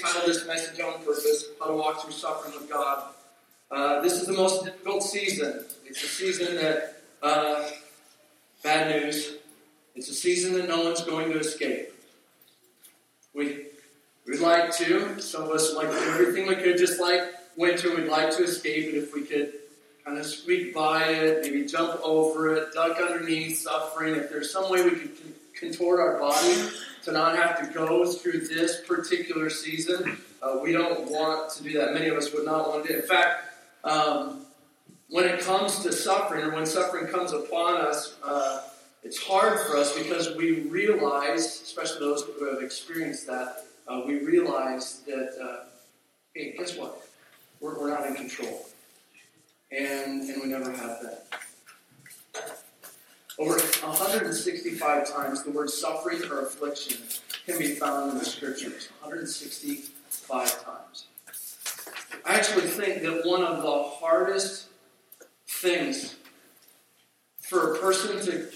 titled this message on purpose How to Walk Through Suffering with God. Uh, this is the most difficult season. It's a season that, uh, bad news, it's a season that no one's going to escape. We, we'd like to, some of us like to do everything we could, just like winter, we'd like to escape it if we could kind of squeak by it, maybe jump over it, duck underneath suffering. If there's some way we could contort our body to not have to go through this particular season, uh, we don't want to do that. Many of us would not want to. In fact, um, when it comes to suffering, or when suffering comes upon us, uh, it's hard for us because we realize, especially those who have experienced that, uh, we realize that, uh, hey, guess what? We're, we're not in control. And, and we never have been. Over 165 times the word suffering or affliction can be found in the scriptures. 165 times. I actually think that one of the hardest things for a person to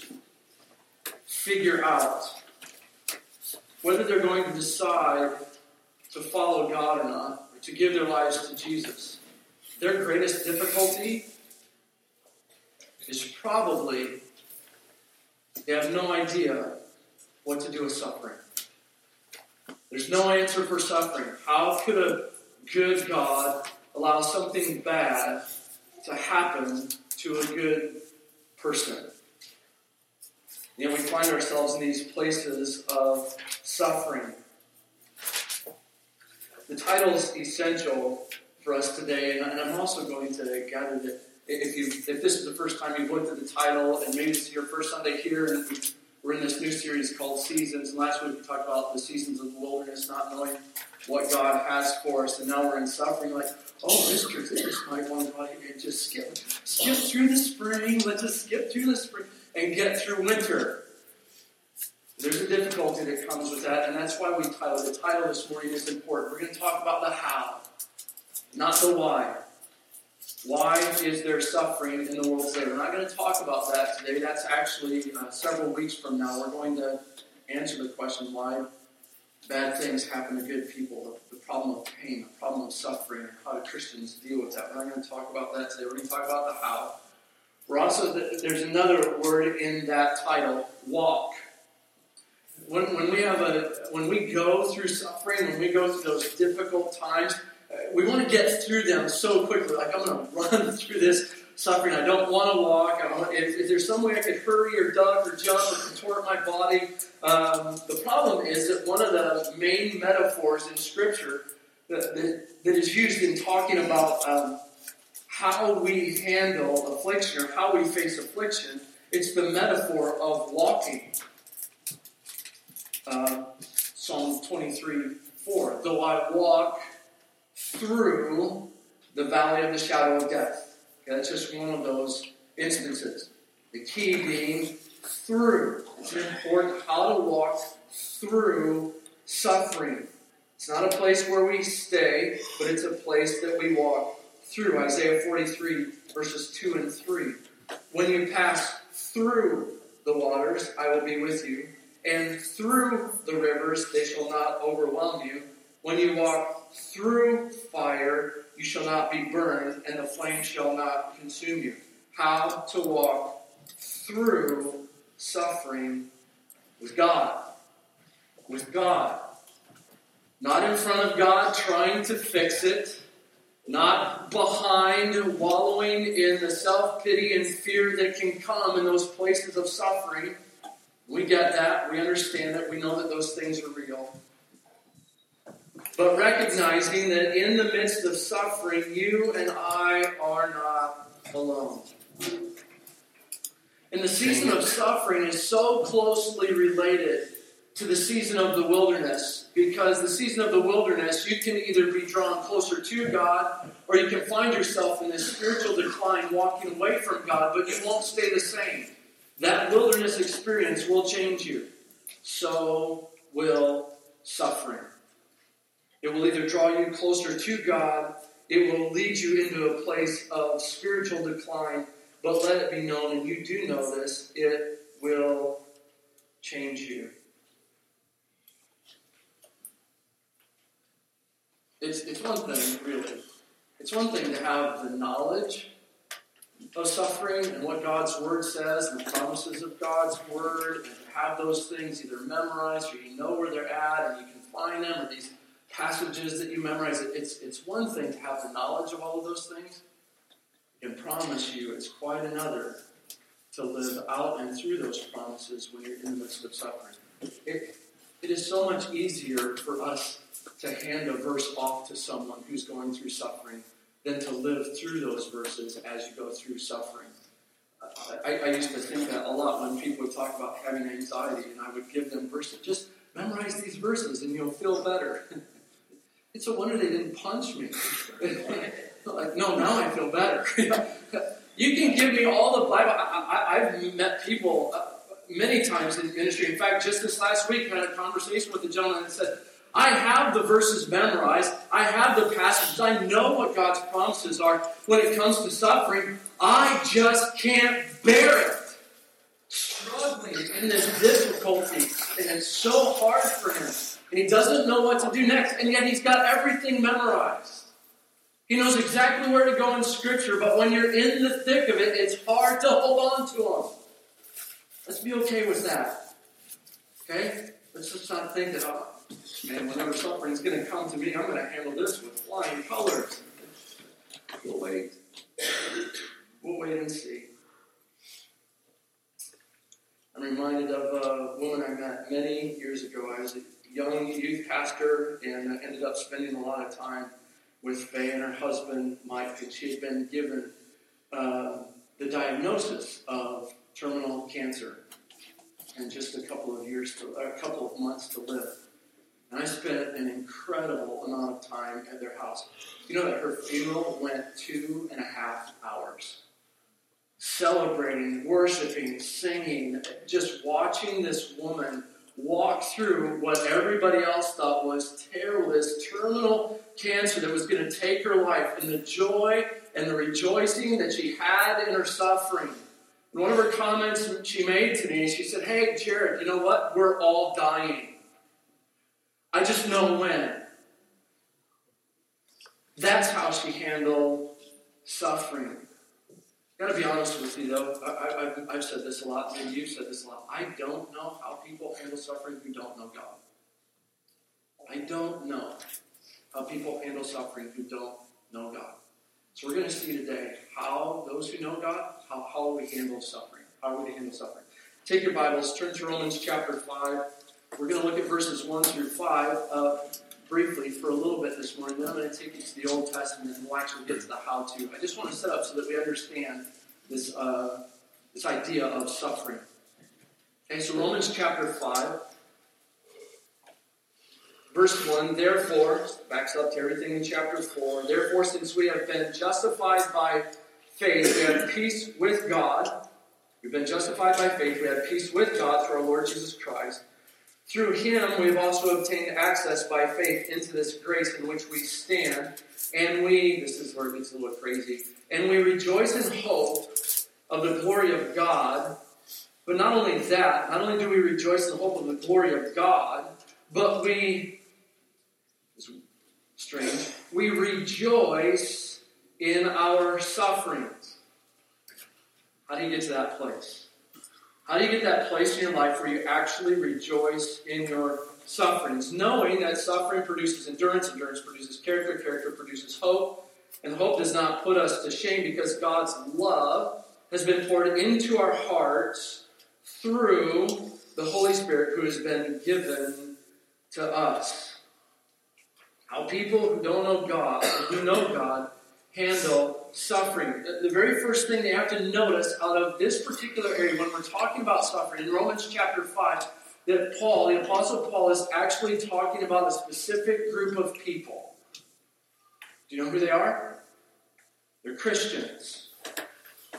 figure out whether they're going to decide to follow God or not, or to give their lives to Jesus. Their greatest difficulty is probably they have no idea what to do with suffering. There's no answer for suffering. How could a good God allow something bad to happen to a good person? You know, we find ourselves in these places of suffering. The title is essential for us today, and I'm also going to gather that if you if this is the first time you've looked at the title and maybe this is your first Sunday here and we're in this new series called Seasons and last week we talked about the seasons of the wilderness, not knowing what God has for us, and now we're in suffering like, oh this might want to go ahead and just skip skip through the spring, let's just skip through the spring and get through winter. There's a difficulty that comes with that, and that's why we titled the title this morning is important. We're going to talk about the how, not the why. Why is there suffering in the world today? We're not going to talk about that today. That's actually uh, several weeks from now. We're going to answer the question why bad things happen to good people, the, the problem of pain, the problem of suffering, how do Christians deal with that. We're not going to talk about that today. We're going to talk about the how. We're also, there's another word in that title, walk. When, when we have a, when we go through suffering, when we go through those difficult times, we want to get through them so quickly. Like, I'm going to run through this suffering. I don't want to walk. if, if, there's some way I could hurry or duck or jump or contort my body. Um, the problem is that one of the main metaphors in Scripture that, that, that is used in talking about um, how we handle affliction or how we face affliction, it's the metaphor of walking. Uh, Psalm 23 4. Though I walk through the valley of the shadow of death. Okay, that's just one of those instances. The key being through. It's important how to walk through suffering. It's not a place where we stay, but it's a place that we walk through. Isaiah 43, verses 2 and 3. When you pass through the waters, I will be with you, and through the rivers, they shall not overwhelm you. When you walk through fire, you shall not be burned, and the flame shall not consume you. How to walk through suffering with God. With God. Not in front of God trying to fix it, not behind wallowing in the self pity and fear that can come in those places of suffering. We get that. We understand that. We know that those things are real but recognizing that in the midst of suffering, you and I are not alone. And the season of suffering is so closely related to the season of the wilderness because the season of the wilderness, you can either be drawn closer to God or you can find yourself in this spiritual decline walking away from God, but you won't stay the same. That wilderness experience will change you. So will suffering. It will either draw you closer to God, it will lead you into a place of spiritual decline, but let it be known, and you do know this, it will change you. it's, it's one thing, really. It's one thing to have the knowledge of suffering and what God's Word says and the promises of God's Word, and have those things either memorized or you know where they're at and you can find them, or these passages that you memorize. It's, it's one thing to have the knowledge of all of those things. I can promise you it's quite another to live out and through those promises when you're in the midst of suffering. It, it is so much easier for us to hand a verse off to someone who's going through suffering than to live through those verses as you go through suffering. I, I, used to think that a lot when people would talk about having anxiety, and I would give them verses. Just memorize these verses, and you'll feel better. it's a wonder they didn't punch me. like, no, now I feel better. you can give me all the Bible. I, have met people uh, many times in ministry. In fact, just this last week, I had a conversation with a gentleman that said, I have the verses memorized. I have the passages. I know what God's promises are when it comes to suffering. I just can't bear it. Struggling in this difficulty, and it's so hard for him. And he doesn't know what to do next, and yet he's got everything memorized. He knows exactly where to go in Scripture, but when you're in the thick of it, it's hard to hold on to them. Let's be okay with that. Okay? Let's just not think that, oh, man, whenever suffering's going to come to me, I'm going to handle this with flying colors. We'll wait. We'll wait and see. I'm reminded of a woman I met many years ago. I was young youth pastor and ended up spending a lot of time with Faye and her husband, Mike, and she had been given uh, the diagnosis of terminal cancer and just a couple of years to, a couple of months to live. And I spent an incredible amount of time at their house. You know that her funeral went two and a half hours. Celebrating, worshiping, singing, just watching this woman walk through what everybody else thought was terrible, terminal cancer that was going to take her life, and the joy and the rejoicing that she had in her suffering. And one of her comments she made to me, she said, Hey, Jared, you know what? We're all dying. I just know when. That's how she handled suffering. Gotta be honest with you though, I, have said this a lot, and you've said this a lot. I don't know how people handle suffering who don't know God. I don't know how people handle suffering who don't know God. So we're going to see today how those who know God, how, how we handle suffering. How we handle suffering. Take your Bibles, turn to Romans chapter 5. We're going to look at verses 1 through 5 uh, briefly for a little bit this morning. Then I'm going to take you to the Old Testament and we'll actually get to the how to. I just want to set up so that we understand this, uh, this idea of suffering. Okay, so Romans chapter 5, verse 1 Therefore, backs up to everything in chapter 4. Therefore, since we have been justified by faith, we have peace with God. We've been justified by faith. We have peace with God through our Lord Jesus Christ through him, we have also obtained access by faith into this grace in which we stand. And we, this is where it gets a little crazy, and we rejoice in hope of the glory of God. But not only that, not only do we rejoice in hope of the glory of God, but we, strange, we rejoice in our sufferings. How do you get to that place? How do you get that place in your life where you actually rejoice in your sufferings, knowing that suffering produces endurance, endurance produces character, character produces hope, and hope does not put us to shame because God's love has been poured into our hearts through the Holy Spirit who has been given to us. How people who don't know God, who know God, handle suffering. The very first thing they have to notice out of this particular area when we're talking about suffering, in Romans chapter 5, that Paul, the Apostle Paul, is actually talking about a specific group of people. Do you know who they are? They're Christians.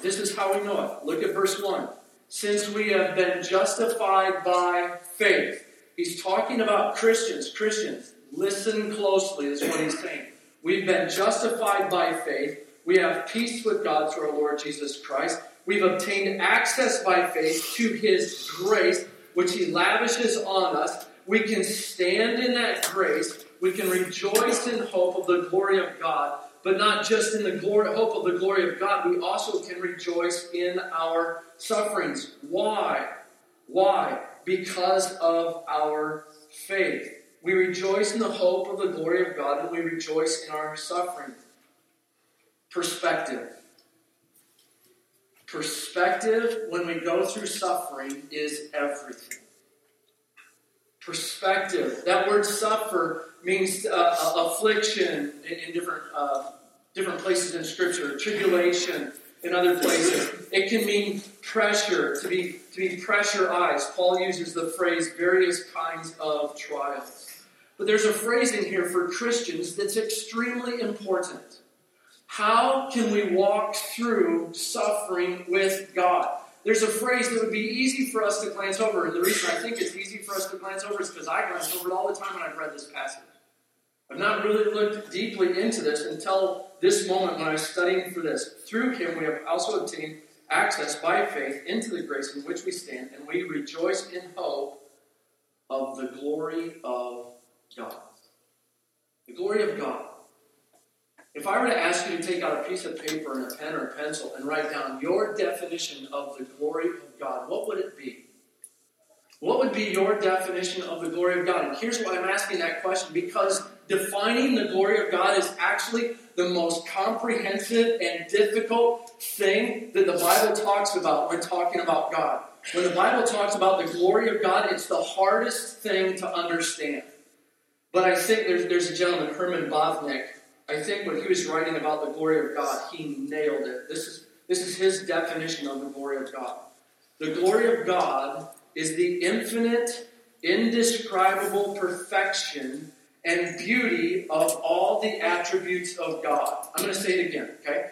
This is how we know it. Look at verse 1. Since we have been justified by faith. He's talking about Christians. Christians, listen closely, is what he's saying. We've been justified by faith. We have peace with God through our Lord Jesus Christ. We've obtained access by faith to His grace, which He lavishes on us. We can stand in that grace. we can rejoice in hope of the glory of God. But not just in the glory, hope of the glory of God, we also can rejoice in our sufferings. Why? Why? Because of our faith. We rejoice in the hope of the glory of God, and we rejoice in our suffering. Perspective. Perspective, when we go through suffering, is everything. Perspective. That word suffer means uh, affliction in, in different, uh, different places in Scripture, tribulation in other places. It can mean pressure, to be, to be pressurized. Paul uses the phrase various kinds of trials. But there's a phrase in here for Christians that's extremely important. How can we walk through suffering with God? There's a phrase that would be easy for us to glance over, and the reason I think it's easy for us to glance over is because I glance over it all the time when I've read this passage. I've not really looked deeply into this until this moment when I was studying for this. Through him, we have also obtained access by faith into the grace in which we stand, and we rejoice in hope of the glory of God. The glory of God. If I were to ask you to take out a piece of paper and a pen or a pencil and write down your definition of the glory of God, what would it be? What would be your definition of the glory of God? And here's why I'm asking that question because defining the glory of God is actually the most comprehensive and difficult thing that the Bible talks about when talking about God. When the Bible talks about the glory of God, it's the hardest thing to understand. But I think there's, there's a gentleman, Herman Bavinck, I think when he was writing about the glory of God, he nailed it. This is, this is his definition of the glory of God. The glory of God is the infinite, indescribable perfection and beauty of all the attributes of God. I'm going to say it again, okay?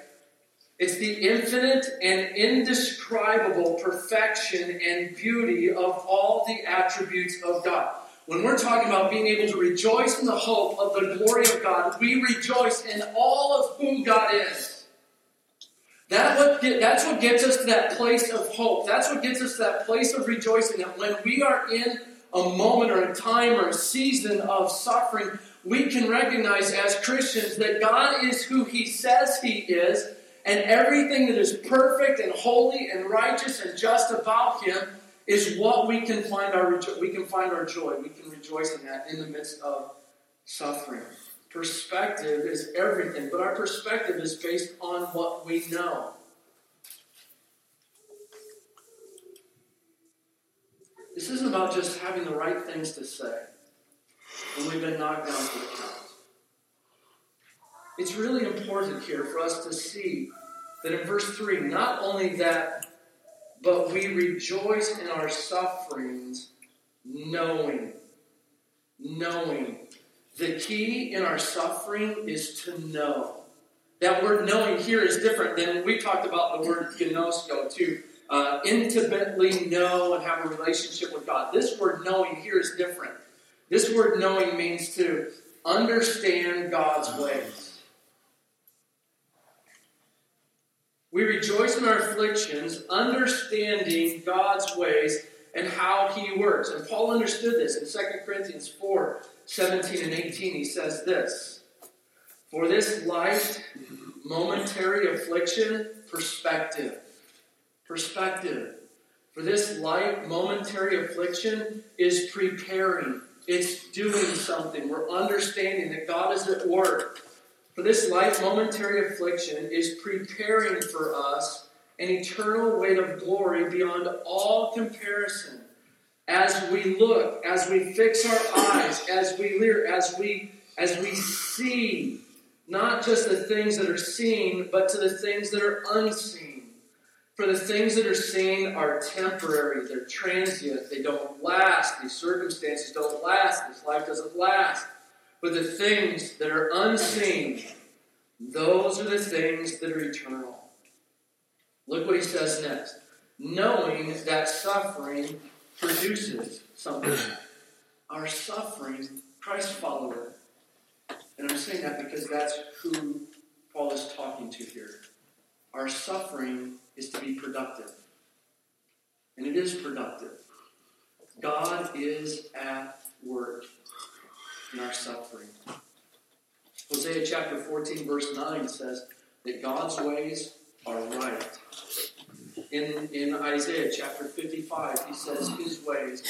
It's the infinite and indescribable perfection and beauty of all the attributes of God. When we're talking about being able to rejoice in the hope of the glory of God, we rejoice in all of who God is. That what, that's what gets us to that place of hope. That's what gets us to that place of rejoicing. That when we are in a moment or a time or a season of suffering, we can recognize as Christians that God is who He says He is, and everything that is perfect and holy and righteous and just about Him is what we can find our we can find our joy. We can rejoice in that in the midst of suffering. Perspective is everything, but our perspective is based on what we know. This isn't about just having the right things to say when we've been knocked down to the count. It's really important here for us to see that in verse 3, not only that but we rejoice in our sufferings, knowing. Knowing. The key in our suffering is to know. That word knowing here is different than we talked about the word gnosko, to uh, intimately know and have a relationship with God. This word knowing here is different. This word knowing means to understand God's ways. We rejoice in our afflictions, understanding God's ways and how He works. And Paul understood this in 2 Corinthians 4 17 and 18. He says this For this light, momentary affliction, perspective. Perspective. For this light, momentary affliction is preparing. It's doing something. We're understanding that God is at work. For this light momentary affliction is preparing for us an eternal weight of glory beyond all comparison. As we look, as we fix our eyes, as we lear, as we as we see not just the things that are seen, but to the things that are unseen. For the things that are seen are temporary, they're transient, they don't last, these circumstances don't last, this life doesn't last. But the things that are unseen, those are the things that are eternal. Look what he says next. Knowing that suffering produces something. Our suffering, Christ follower. And I'm saying that because that's who Paul is talking to here. Our suffering is to be productive. And it is productive. God is at work. In our suffering. Hosea chapter 14, verse 9 says that God's ways are right. In, in Isaiah chapter 55, he says his ways,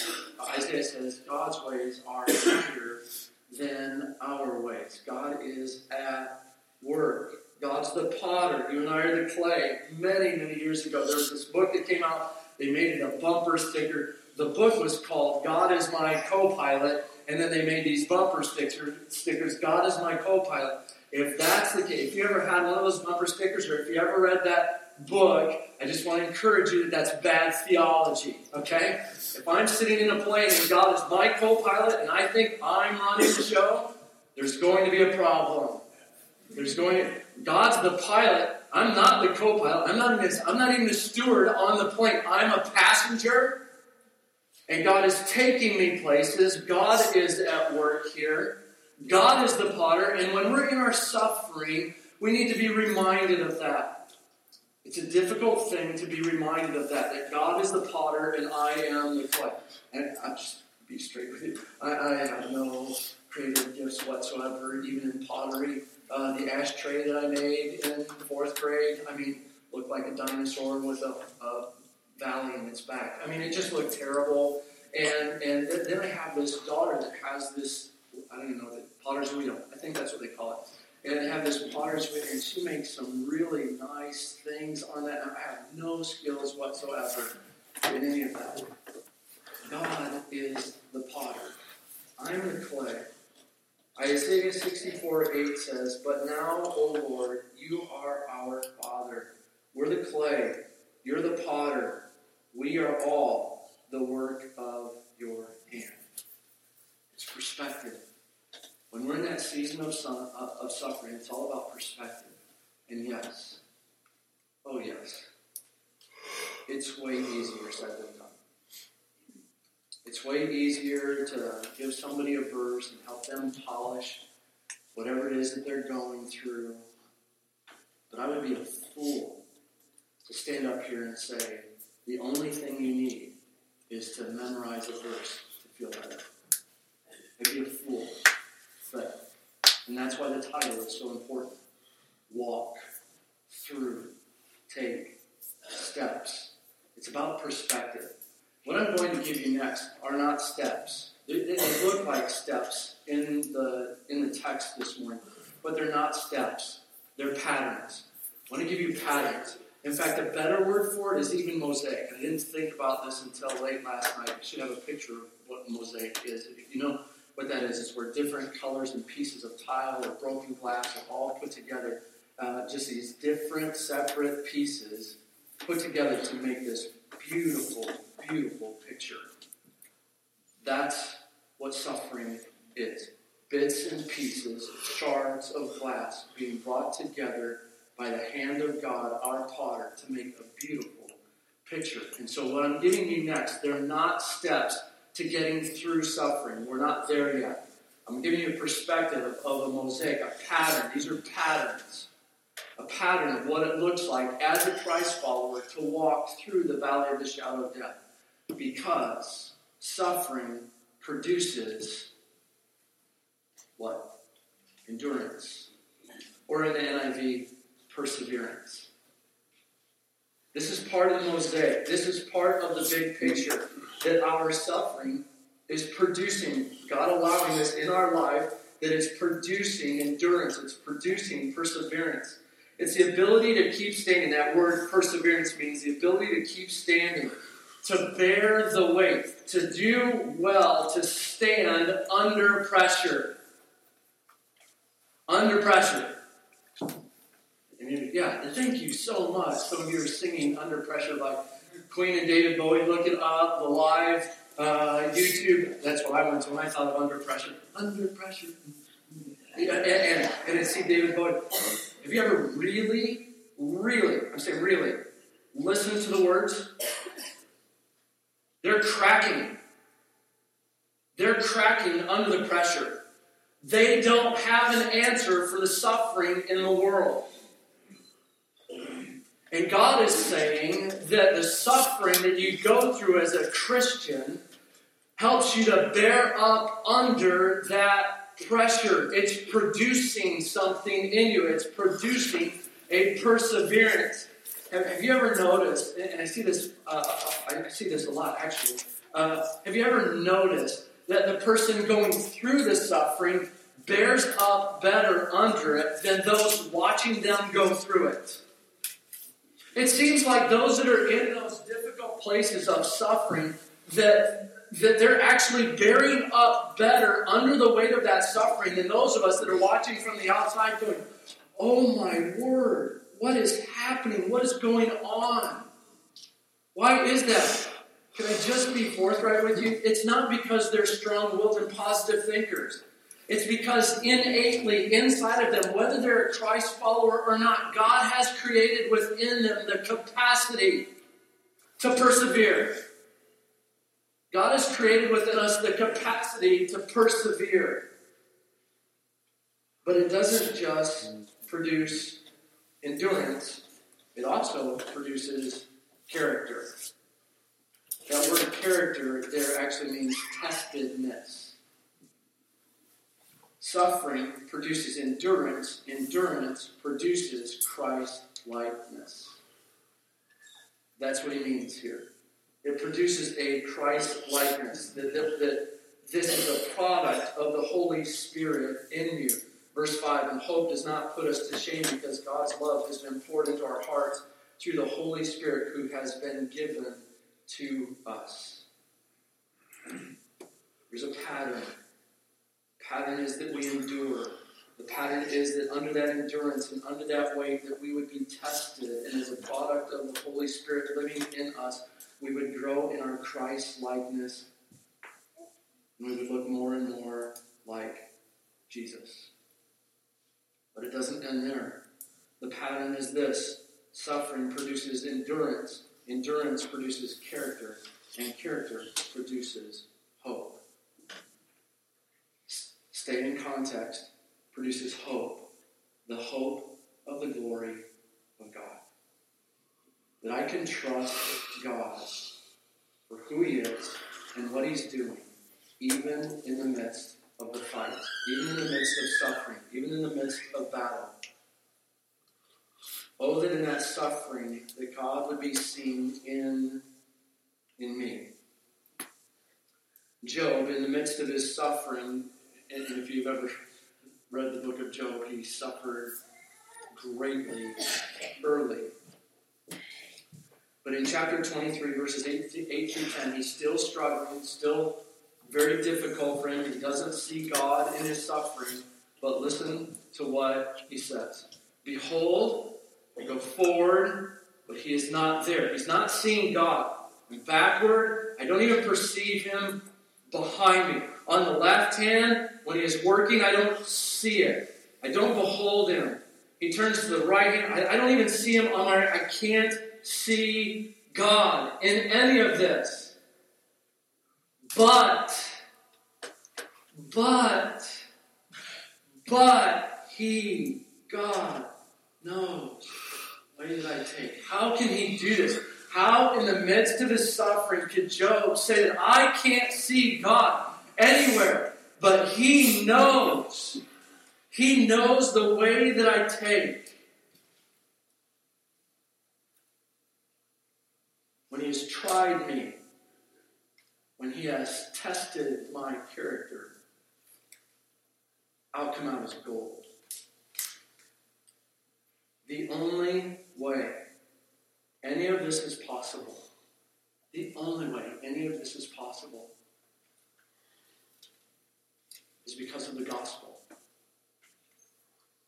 Isaiah says God's ways are higher than our ways. God is at work. God's the potter. You and I are the clay. Many, many years ago, there was this book that came out. They made it a bumper sticker. The book was called God is My Co pilot. And then they made these bumper sticker, stickers God is My Co pilot. If that's the case, if you ever had one of those bumper stickers or if you ever read that book, I just want to encourage you that that's bad theology, okay? If I'm sitting in a plane and God is my co pilot and I think I'm running the show, there's going to be a problem. There's going to, God's the pilot. I'm not the co pilot. I'm, not I'm not even the steward on the plane. I'm a passenger. And God is taking me places. God is at work here. God is the potter. And when we're in our suffering, we need to be reminded of that. It's a difficult thing to be reminded of that, that God is the potter and I am the clay. And I'll just be straight with you. I, I have no creative gifts whatsoever, even in pottery. Uh, the ashtray that I made in fourth grade, I mean, looked like a dinosaur with a, a valley in its back. I mean, it just looked terrible. And and then I have this daughter that has this, I don't even know, the potter's wheel. I think that's what they call it. And I have this potter's wheel, and she makes some really nice things on that. I have no skills whatsoever in any of that. God is the potter. I'm the clay. Isaiah 64 8 says, But now, O Lord, you are our Father. We're the clay. You're the potter. We are all the work of your hand. It's perspective. When we're in that season of, of suffering, it's all about perspective. And yes, oh yes, it's way easier said than done. It's way easier to give somebody a verse and help them polish whatever it is that they're going through. But I would be a fool to stand up here and say, the only thing you need is to memorize a verse to feel better. I'd be a fool. But, and that's why the title is so important. Walk through, take steps. It's about perspective. What I'm going to give you next are not steps. They, they look like steps in the, in the text this morning, but they're not steps. They're patterns. I want to give you patterns. In fact, a better word for it is even mosaic. I didn't think about this until late last night. I should have a picture of what mosaic is. If you know what that is, it's where different colors and pieces of tile or broken glass are all put together. Uh, just these different, separate pieces put together to make this beautiful, beautiful picture. That's what suffering is bits and pieces, shards of glass being brought together by the hand of God, our potter, to make a beautiful picture. And so, what I'm giving you next, they're not steps to getting through suffering. We're not there yet. I'm giving you a perspective of, of a mosaic, a pattern. These are patterns. A pattern of what it looks like as a Christ follower to walk through the valley of the shadow of death. Because suffering produces what? Endurance. Or in the NIV, perseverance. This is part of the mosaic. This is part of the big picture that our suffering is producing, God allowing this in our life, that it's producing endurance, it's producing perseverance. It's the ability to keep standing. That word perseverance means the ability to keep standing, to bear the weight, to do well, to stand under pressure. Under pressure. Yeah, thank you so much. Some of you are singing Under Pressure by Queen and David Bowie. Look it up, the live uh, YouTube. That's what I went to when I thought of Under Pressure. Under Pressure. And, and, and I see David Bowie. Have you ever really, really, I'm saying really, listened to the words? They're cracking. They're cracking under the pressure. They don't have an answer for the suffering in the world. And God is saying that the suffering that you go through as a Christian helps you to bear up under that pressure. It's producing something in you. It's producing a perseverance. Have, have you ever noticed, and I see this, uh, I see this a lot actually. Uh, have you ever noticed that the person going through the suffering bears up better under it than those watching them go through it? It seems like those that are in those difficult places of suffering that that they're actually bearing up better under the weight of that suffering than those of us that are watching from the outside going, Oh my word, what is happening? What is going on? Why is that? Can I just be forthright with you? It's not because they're strong willed and positive thinkers. It's because innately inside of them, whether they're a Christ follower or not, God has created within them the capacity to persevere. God has created within us the capacity to persevere. But it doesn't just produce endurance, it also produces character. That word character there actually means testedness. Suffering produces endurance, endurance produces Christ likeness. That's what he means here. It produces a Christ likeness. That, that, that this is a product of the Holy Spirit in you. Verse 5 And hope does not put us to shame because God's love has been poured into our hearts through the Holy Spirit who has been given to us. There's a pattern. Pattern is that we endure. The pattern is that under that endurance and under that weight that we would be tested, and as a product of the Holy Spirit living in us, we would grow in our Christ likeness, and we would look more and more like Jesus. But it doesn't end there. The pattern is this suffering produces endurance, endurance produces character, and character produces hope. Stay in context produces hope, the hope of the glory of God that I can trust God for who He is and what He's doing, even in the midst of the fight, even in the midst of suffering, even in the midst of battle. Oh, that in that suffering, that God would be seen in, in me. Job, in the midst of his suffering, and if you've ever read the book of Job, he suffered greatly early but in chapter 23, verses 8, 8 through 10, he's still struggling, still very difficult for him. He doesn't see God in his suffering. But listen to what he says Behold, I go forward, but he is not there. He's not seeing God. I'm backward. I don't even perceive him behind me. On the left hand, when he is working, I don't see it. I don't behold him. He turns to the right hand. I, I don't even see him on my. I can't see God in any of this. But, but, but He, God, knows. What did I take? How can He do this? How, in the midst of his suffering, could Job say that I can't see God anywhere, but He knows? He knows the way that I take. when he has tried me, when he has tested my character, I'll come out as gold. The only way any of this is possible, the only way any of this is possible is because of the gospel.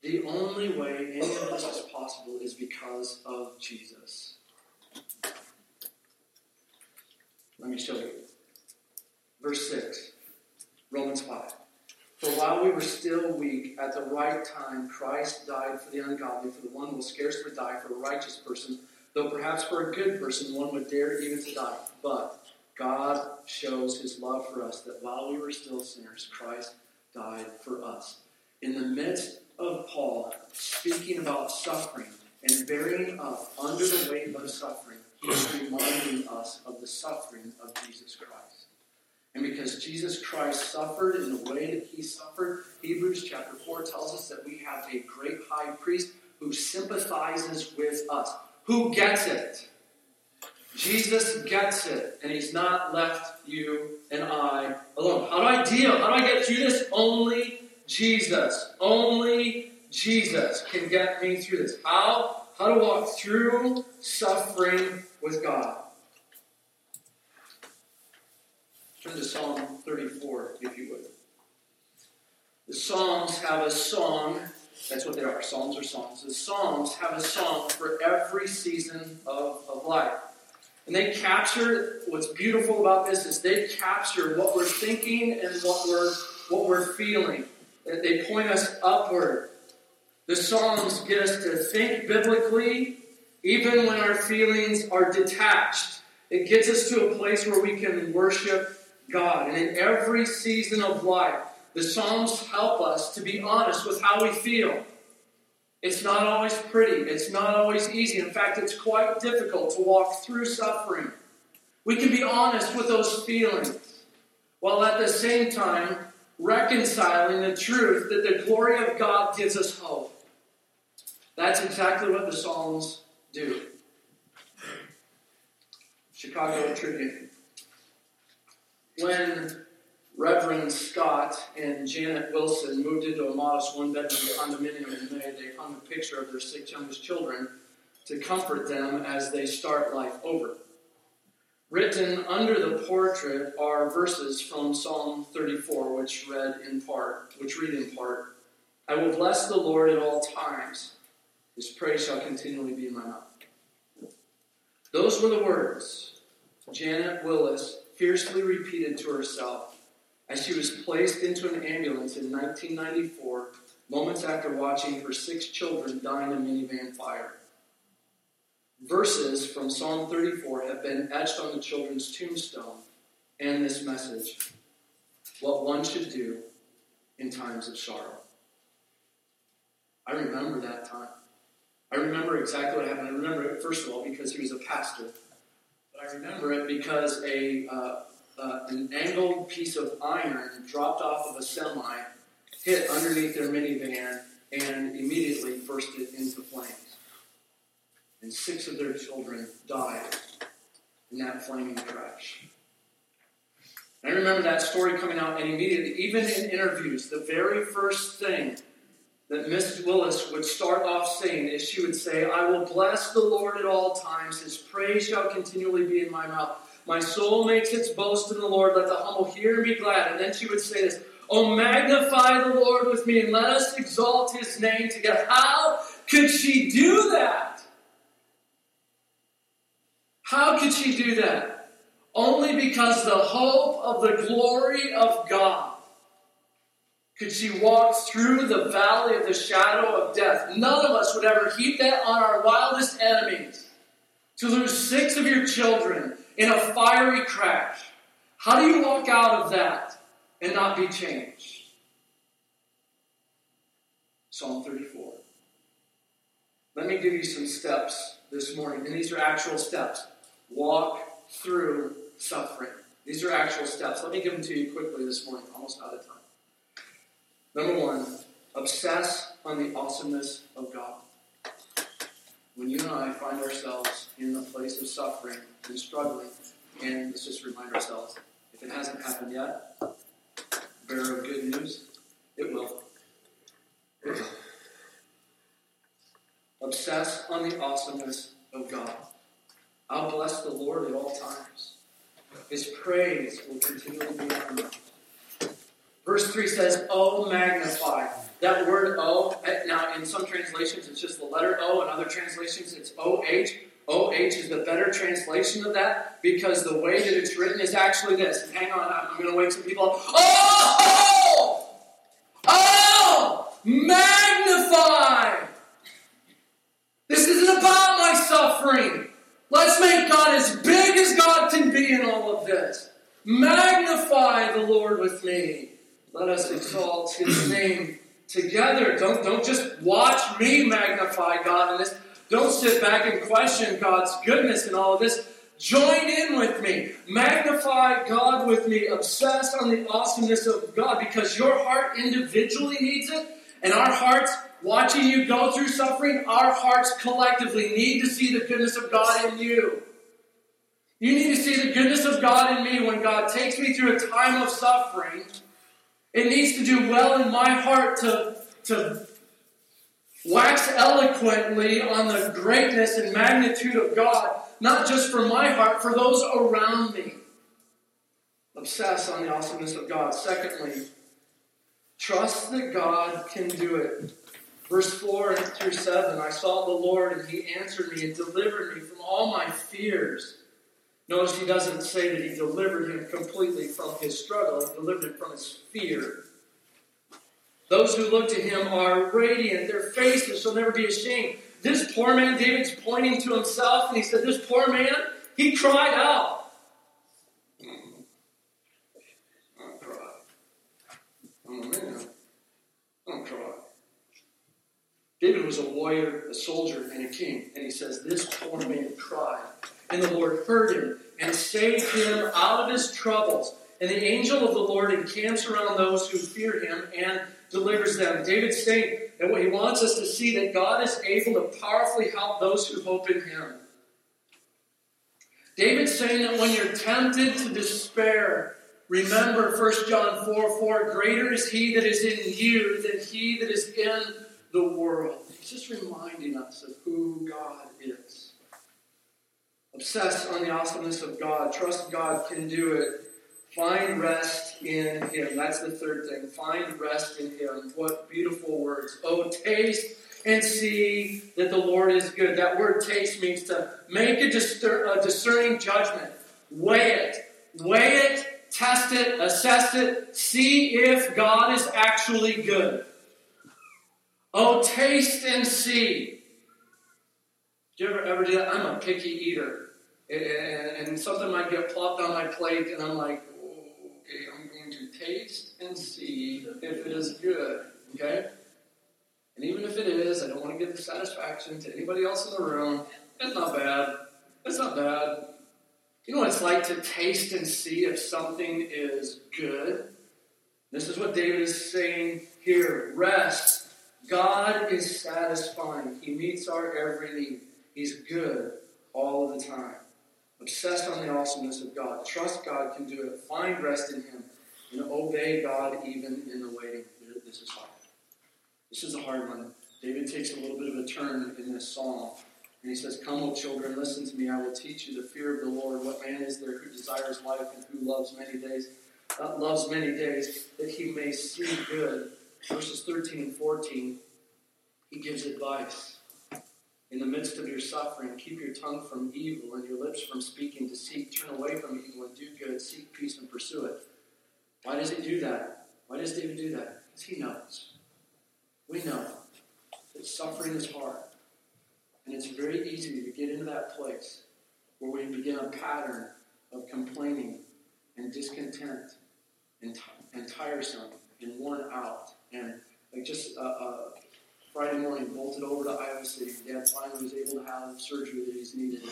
The only way any of this is possible is because of Jesus. Let me show you. Verse 6, Romans 5. For while we were still weak, at the right time, Christ died for the ungodly, for the one will scarcely die for a righteous person, though perhaps for a good person one would dare even to die. But God shows his love for us that while we were still sinners, Christ died for us. In the midst of Paul speaking about suffering and bearing up under the weight of suffering, He's reminding us of the suffering of Jesus Christ. And because Jesus Christ suffered in the way that he suffered, Hebrews chapter 4 tells us that we have a great high priest who sympathizes with us. Who gets it? Jesus gets it, and he's not left you and I alone. How do I deal? How do I get through this? Only Jesus. Only Jesus can get me through this. How? How to walk through suffering with God. Turn to Psalm 34, if you would. The Psalms have a song. That's what they are. Psalms are songs. The Psalms have a song for every season of, of life. And they capture what's beautiful about this is they capture what we're thinking and what we're what we're feeling. They point us upward. The Psalms get us to think biblically, even when our feelings are detached. It gets us to a place where we can worship God. And in every season of life, the Psalms help us to be honest with how we feel. It's not always pretty, it's not always easy. In fact, it's quite difficult to walk through suffering. We can be honest with those feelings while at the same time reconciling the truth that the glory of God gives us hope. That's exactly what the Psalms do. Chicago Tribune. When Reverend Scott and Janet Willis moved into a modest one bedroom condominium in May, they hung a picture of their six youngest children to comfort them as they start life over. Written under the portrait are verses from Psalm 34, which read in part, which read in part, I will bless the Lord at all times. His praise shall continually be in my mouth. Those were the words Janet Willis fiercely repeated to herself as she was placed into an ambulance in 1994, moments after watching her six children die in a minivan fire. Verses from Psalm 34 have been etched on the children's tombstone and this message what one should do in times of sorrow. I remember that time. I remember exactly what happened. I remember it, first of all, because he was a pastor. But I remember it because a, uh, uh, an angled piece of iron dropped off of a semi hit underneath their minivan and immediately bursted into flames. And six of their children died in that flaming crash. I remember that story coming out, and immediately, even in interviews, the very first thing that Mrs. Willis would start off saying is she would say, I will bless the Lord at all times. His praise shall continually be in my mouth. My soul makes its boast in the Lord. Let the humble hear and be glad. And then she would say this, Oh, magnify the Lord with me and let us exalt his name together. How could she do that? How could she do that? Only because the hope of the glory of God could she walk through the valley of the shadow of death? None of us would ever heap that on our wildest enemies. To lose six of your children in a fiery crash. How do you walk out of that and not be changed? Psalm 34. Let me give you some steps this morning, and these are actual steps. Walk through suffering. These are actual steps. Let me give them to you quickly this morning, almost out of time. Number one, obsess on the awesomeness of God. When you and I find ourselves in the place of suffering and struggling, and let's just remind ourselves if it hasn't happened yet, bearer of good news, it will. Obsess on the awesomeness of God. I'll bless the Lord at all times. His praise will continually be on me. Verse 3 says, Oh, magnify. That word O, eh, now in some translations it's just the letter O, in other translations it's OH. OH is the better translation of that because the way that it's written is actually this. Hang on, I'm going to wake some people up. Oh! Oh! Magnify! This isn't about my suffering. Let's make God as big as God can be in all of this. Magnify the Lord with me. Let us exalt his name together. Don't, don't just watch me magnify God in this. Don't sit back and question God's goodness in all of this. Join in with me. Magnify God with me. Obsess on the awesomeness of God because your heart individually needs it, and our hearts, watching you go through suffering, our hearts collectively need to see the goodness of God in you. You need to see the goodness of God in me when God takes me through a time of suffering. It needs to do well in my heart to, to wax eloquently on the greatness and magnitude of God, not just for my heart, for those around me. Obsess on the awesomeness of God. Secondly, trust that God can do it. Verse 4 through 7 I saw the Lord, and he answered me and delivered me from all my fears. Notice he doesn't say that he delivered him completely from his struggle, he delivered him from his fear. Those who look to him are radiant, their faces shall never be ashamed. This poor man, David's pointing to himself, and he said, This poor man, he cried out. I'm a man. I don't cry. David was a warrior, a soldier, and a king. And he says, This poor man cried. And the Lord heard him and saved him out of his troubles. And the angel of the Lord encamps around those who fear him and delivers them. David's saying that what he wants us to see that God is able to powerfully help those who hope in him. David's saying that when you're tempted to despair, remember 1 John 4 4 greater is he that is in you than he that is in the world. He's just reminding us of who God is. Obsess on the awesomeness of God. Trust God can do it. Find rest in Him. That's the third thing. Find rest in Him. What beautiful words. Oh, taste and see that the Lord is good. That word taste means to make a, discer- a discerning judgment. Weigh it. Weigh it, test it, assess it, see if God is actually good. Oh, taste and see. Do you ever, ever do that? I'm a picky eater and, something might get plopped on my plate, and I'm like, okay, I'm going to taste and see if it is good. Okay? And even if it is, I don't want to give the satisfaction to anybody else in the room. It's not bad. It's not bad. You know what it's like to taste and see if something is good? This is what David is saying here. Rest. God is satisfying. He meets our every need. He's good all of the time. Obsessed on the awesomeness of God. Trust God can do it. Find rest in Him. And obey God even in the waiting. This is hard. This is a hard one. David takes a little bit of a turn in this psalm. And he says, Come, O children, listen to me. I will teach you the fear of the Lord. What man is there who desires life and who loves many days? That loves many days, that he may see good. Verses 13 and 14, he gives advice. In the midst of your suffering, keep your tongue from evil and your lips from speaking deceit. Turn away from evil and do good. Seek peace and pursue it. Why does he do that? Why does David do that? Because he knows. We know that suffering is hard. And it's very easy to get into that place where we begin a pattern of complaining and discontent and, t- and tiresome and worn out and like just uh, uh, Friday morning, bolted over to Iowa City. Dad finally was able to have surgery that he's needed.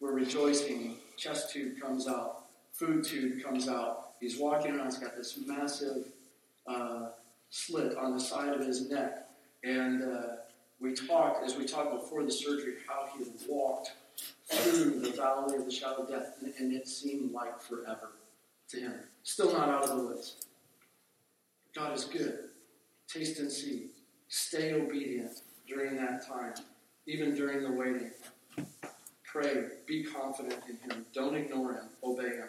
We're rejoicing. Chest tube comes out. Food tube comes out. He's walking around. He's got this massive uh, slit on the side of his neck. And uh, we talked, as we talked before the surgery, how he had walked through the valley of the shadow of death, and it seemed like forever to him. Still not out of the woods. God is good. Taste and see. Stay obedient during that time, even during the waiting. Pray, be confident in Him. Don't ignore Him, obey Him.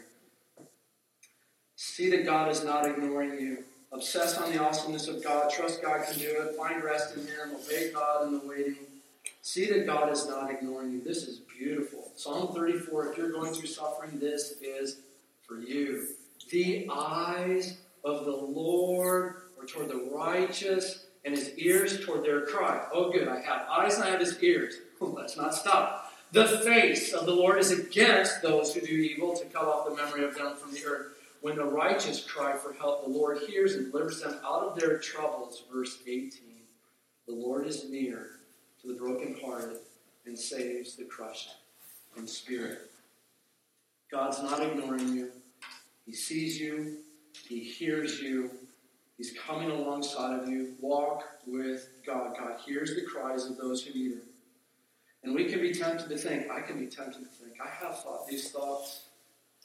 See that God is not ignoring you. Obsess on the awesomeness of God. Trust God can do it. Find rest in Him. Obey God in the waiting. See that God is not ignoring you. This is beautiful. Psalm 34, if you're going through suffering, this is for you. The eyes of the Lord are toward the righteous and his ears toward their cry. Oh, good, I have eyes and I have his ears. let's not stop. The face of the Lord is against those who do evil to cut off the memory of them from the earth. When the righteous cry for help, the Lord hears and delivers them out of their troubles. Verse 18 The Lord is near to the brokenhearted and saves the crushed in spirit. God's not ignoring you. He sees you. He hears you. He's coming alongside of you. Walk with God. God hears the cries of those who need Him. And we can be tempted to think, I can be tempted to think, I have thought these thoughts.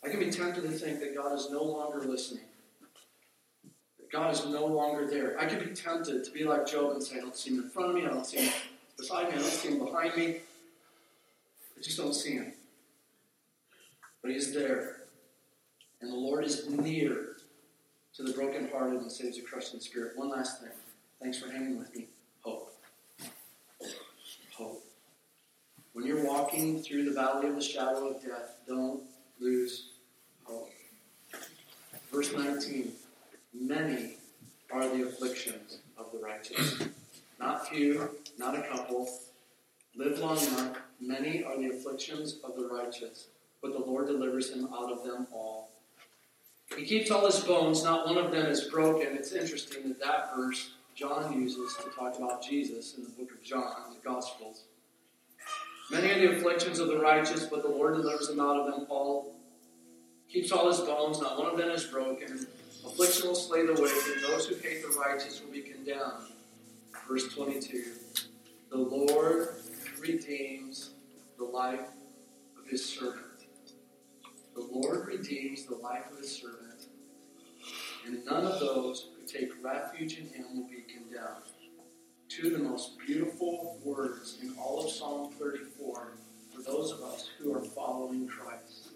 I can be tempted to think that God is no longer listening. That God is no longer there. I can be tempted to be like Job and say, I don't see him in front of me, I don't see him beside me, I don't see him behind me. I just don't see him. But he's there. And the Lord is near to the brokenhearted and saves the crushed in spirit. One last thing. Thanks for hanging with me. Hope. Hope. When you're walking through the valley of the shadow of death, don't lose hope. Verse 19 Many are the afflictions of the righteous. Not few, not a couple. Live long enough. Many are the afflictions of the righteous, but the Lord delivers him out of them all. He keeps all his bones, not one of them is broken. It's interesting that that verse John uses to talk about Jesus in the book of John, the Gospels. Many are the afflictions of the righteous, but the Lord delivers them out of them all. Keeps all his bones, not one of them is broken. Affliction will slay the wicked, and those who hate the righteous will be condemned. Verse 22 The Lord redeems the life of his servant. The Lord redeems the life of his servant, and none of those who take refuge in him will be condemned two of the most beautiful words in all of Psalm 34 for those of us who are following Christ.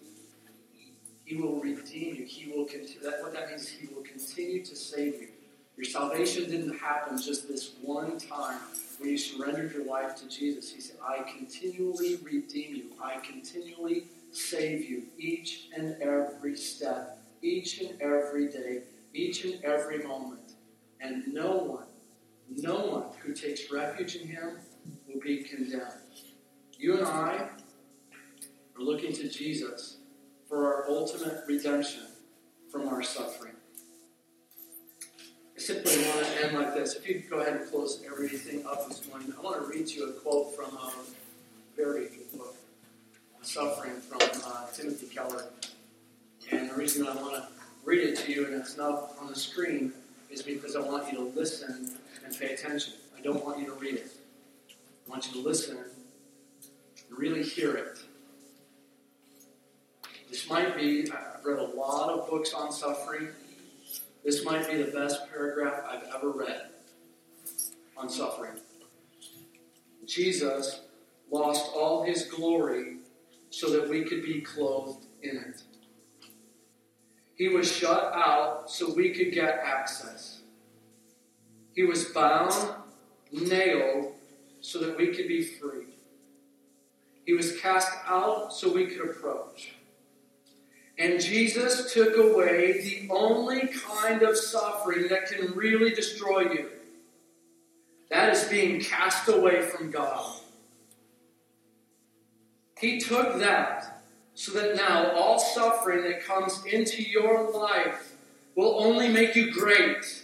He will redeem you. He will continue. That, what that means, He will continue to save you. Your salvation didn't happen just this one time when you surrendered your life to Jesus. He said, I continually redeem you. I continually save you each and every step, each and every day, each and every moment. And no one no one who takes refuge in him will be condemned. You and I are looking to Jesus for our ultimate redemption from our suffering. I simply want to end like this. If you go ahead and close everything up this morning, I want to read you a quote from a very good book, Suffering, from uh, Timothy Keller. And the reason I want to read it to you, and it's not on the screen, is because I want you to listen and pay attention. I don't want you to read it. I want you to listen and really hear it. This might be, I've read a lot of books on suffering. This might be the best paragraph I've ever read on suffering. Jesus lost all his glory so that we could be clothed in it. He was shut out so we could get access. He was bound, nailed, so that we could be free. He was cast out so we could approach. And Jesus took away the only kind of suffering that can really destroy you. That is being cast away from God. He took that so that now all suffering that comes into your life will only make you great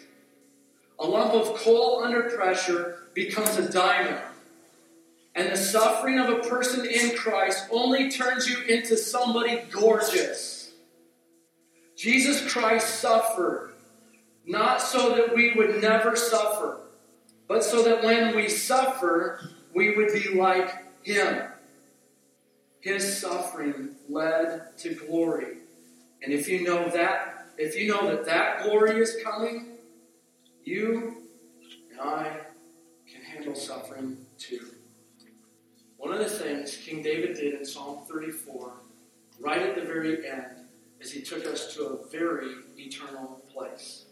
a lump of coal under pressure becomes a diamond. And the suffering of a person in Christ only turns you into somebody gorgeous. Jesus Christ suffered, not so that we would never suffer, but so that when we suffer, we would be like Him. His suffering led to glory. And if you know that, if you know that that glory is coming, you and I can handle suffering too. One of the things King David did in Psalm 34, right at the very end, is he took us to a very eternal place.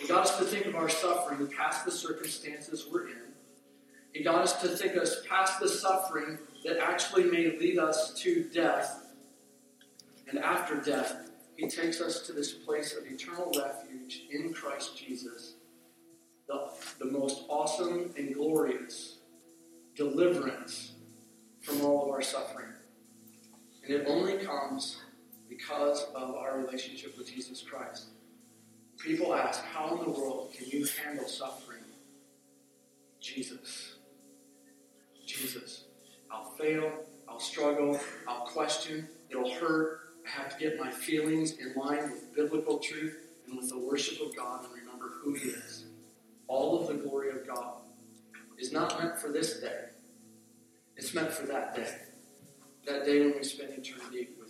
He got us to think of our suffering past the circumstances we're in. He got us to think us past the suffering that actually may lead us to death. And after death, he takes us to this place of eternal refuge in Christ Jesus, the, the most awesome and glorious deliverance from all of our suffering. And it only comes because of our relationship with Jesus Christ. People ask, How in the world can you handle suffering? Jesus. Jesus. I'll fail. I'll struggle, I'll question, it'll hurt. I have to get my feelings in line with biblical truth and with the worship of God and remember who He is. All of the glory of God is not meant for this day, it's meant for that day. That day when we spend eternity with